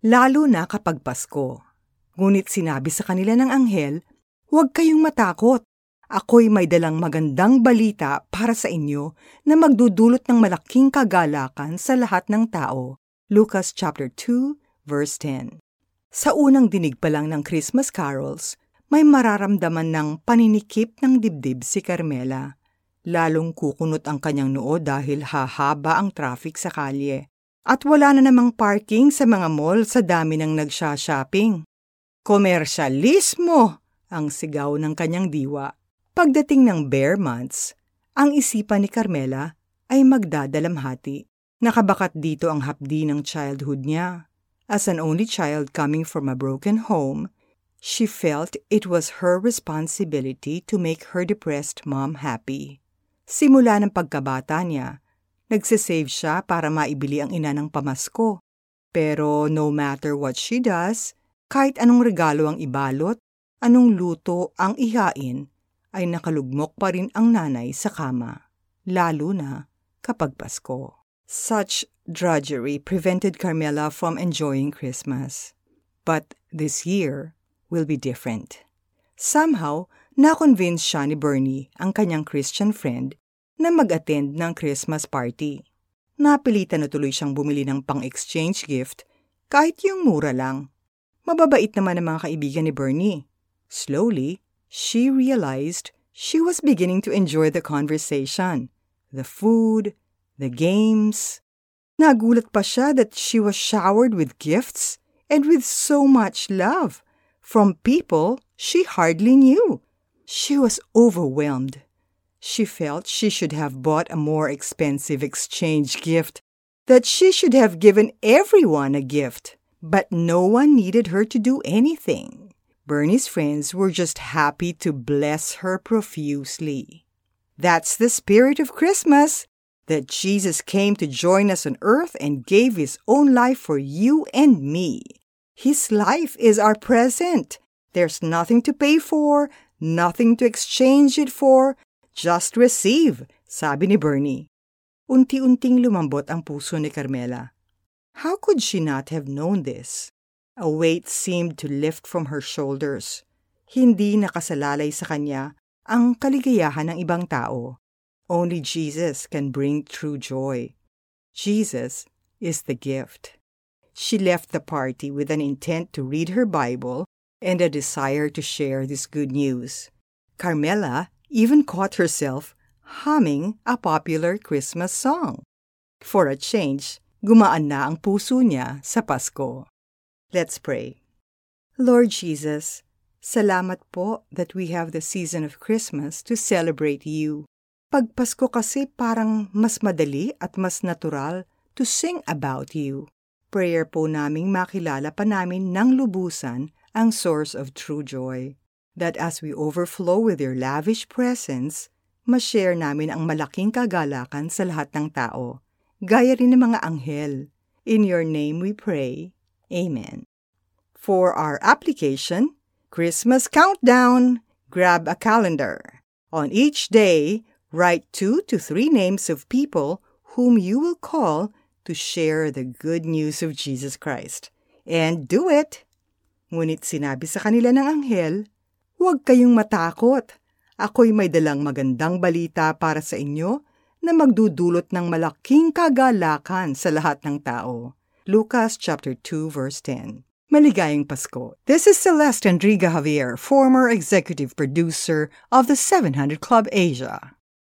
lalo na kapag Pasko. Ngunit sinabi sa kanila ng anghel, Huwag kayong matakot. Ako'y may dalang magandang balita para sa inyo na magdudulot ng malaking kagalakan sa lahat ng tao. Lucas chapter 2 verse 10. Sa unang dinig pa lang ng Christmas carols, may mararamdaman ng paninikip ng dibdib si Carmela. Lalong kukunot ang kanyang noo dahil hahaba ang traffic sa kalye. At wala na namang parking sa mga mall sa dami ng nagsha-shopping. Komersyalismo! Ang sigaw ng kanyang diwa. Pagdating ng bear months, ang isipan ni Carmela ay magdadalamhati. Nakabakat dito ang hapdi ng childhood niya. As an only child coming from a broken home, she felt it was her responsibility to make her depressed mom happy. Simula ng pagkabata niya, nagsisave siya para maibili ang ina ng pamasko. Pero no matter what she does, kahit anong regalo ang ibalot, anong luto ang ihain, ay nakalugmok pa rin ang nanay sa kama, lalo na kapag Pasko. Such drudgery prevented Carmela from enjoying Christmas. But this year will be different. Somehow, na-convince siya ni Bernie, ang kanyang Christian friend, na mag-attend ng Christmas party. Napilitan na tuloy siyang bumili ng pang-exchange gift kahit yung mura lang. Mababait naman ang mga kaibigan ni Bernie. Slowly, she realized she was beginning to enjoy the conversation, the food, the games. Nagulat pa siya that she was showered with gifts and with so much love from people she hardly knew. She was overwhelmed. She felt she should have bought a more expensive exchange gift, that she should have given everyone a gift, but no one needed her to do anything. Bernie's friends were just happy to bless her profusely. That's the spirit of Christmas, that Jesus came to join us on earth and gave his own life for you and me. His life is our present. There's nothing to pay for, nothing to exchange it for, just receive, sabi ni Bernie. Unti-unting lumambot ang puso ni Carmela. How could she not have known this? A weight seemed to lift from her shoulders. Hindi nakasalalay sa kanya ang kaligayahan ng ibang tao. Only Jesus can bring true joy. Jesus is the gift. She left the party with an intent to read her Bible and a desire to share this good news. Carmela even caught herself humming a popular Christmas song. For a change, gumaan na ang puso niya sa Pasko. Let's pray. Lord Jesus, salamat po that we have the season of Christmas to celebrate you. Pag Pasko kasi parang mas madali at mas natural to sing about you. Prayer po naming makilala pa namin ng lubusan ang source of true joy. That as we overflow with your lavish presence, ma-share namin ang malaking kagalakan sa lahat ng tao. Gaya rin ng mga anghel. In your name we pray. Amen. For our application, Christmas Countdown, grab a calendar. On each day, Write two to three names of people whom you will call to share the good news of Jesus Christ. And do it! Ngunit sinabi sa kanila ng anghel, Huwag kayong matakot. Ako'y may dalang magandang balita para sa inyo na magdudulot ng malaking kagalakan sa lahat ng tao. Lucas chapter 2 verse 10. Maligayang Pasko. This is Celeste Enriga Javier, former executive producer of the 700 Club Asia.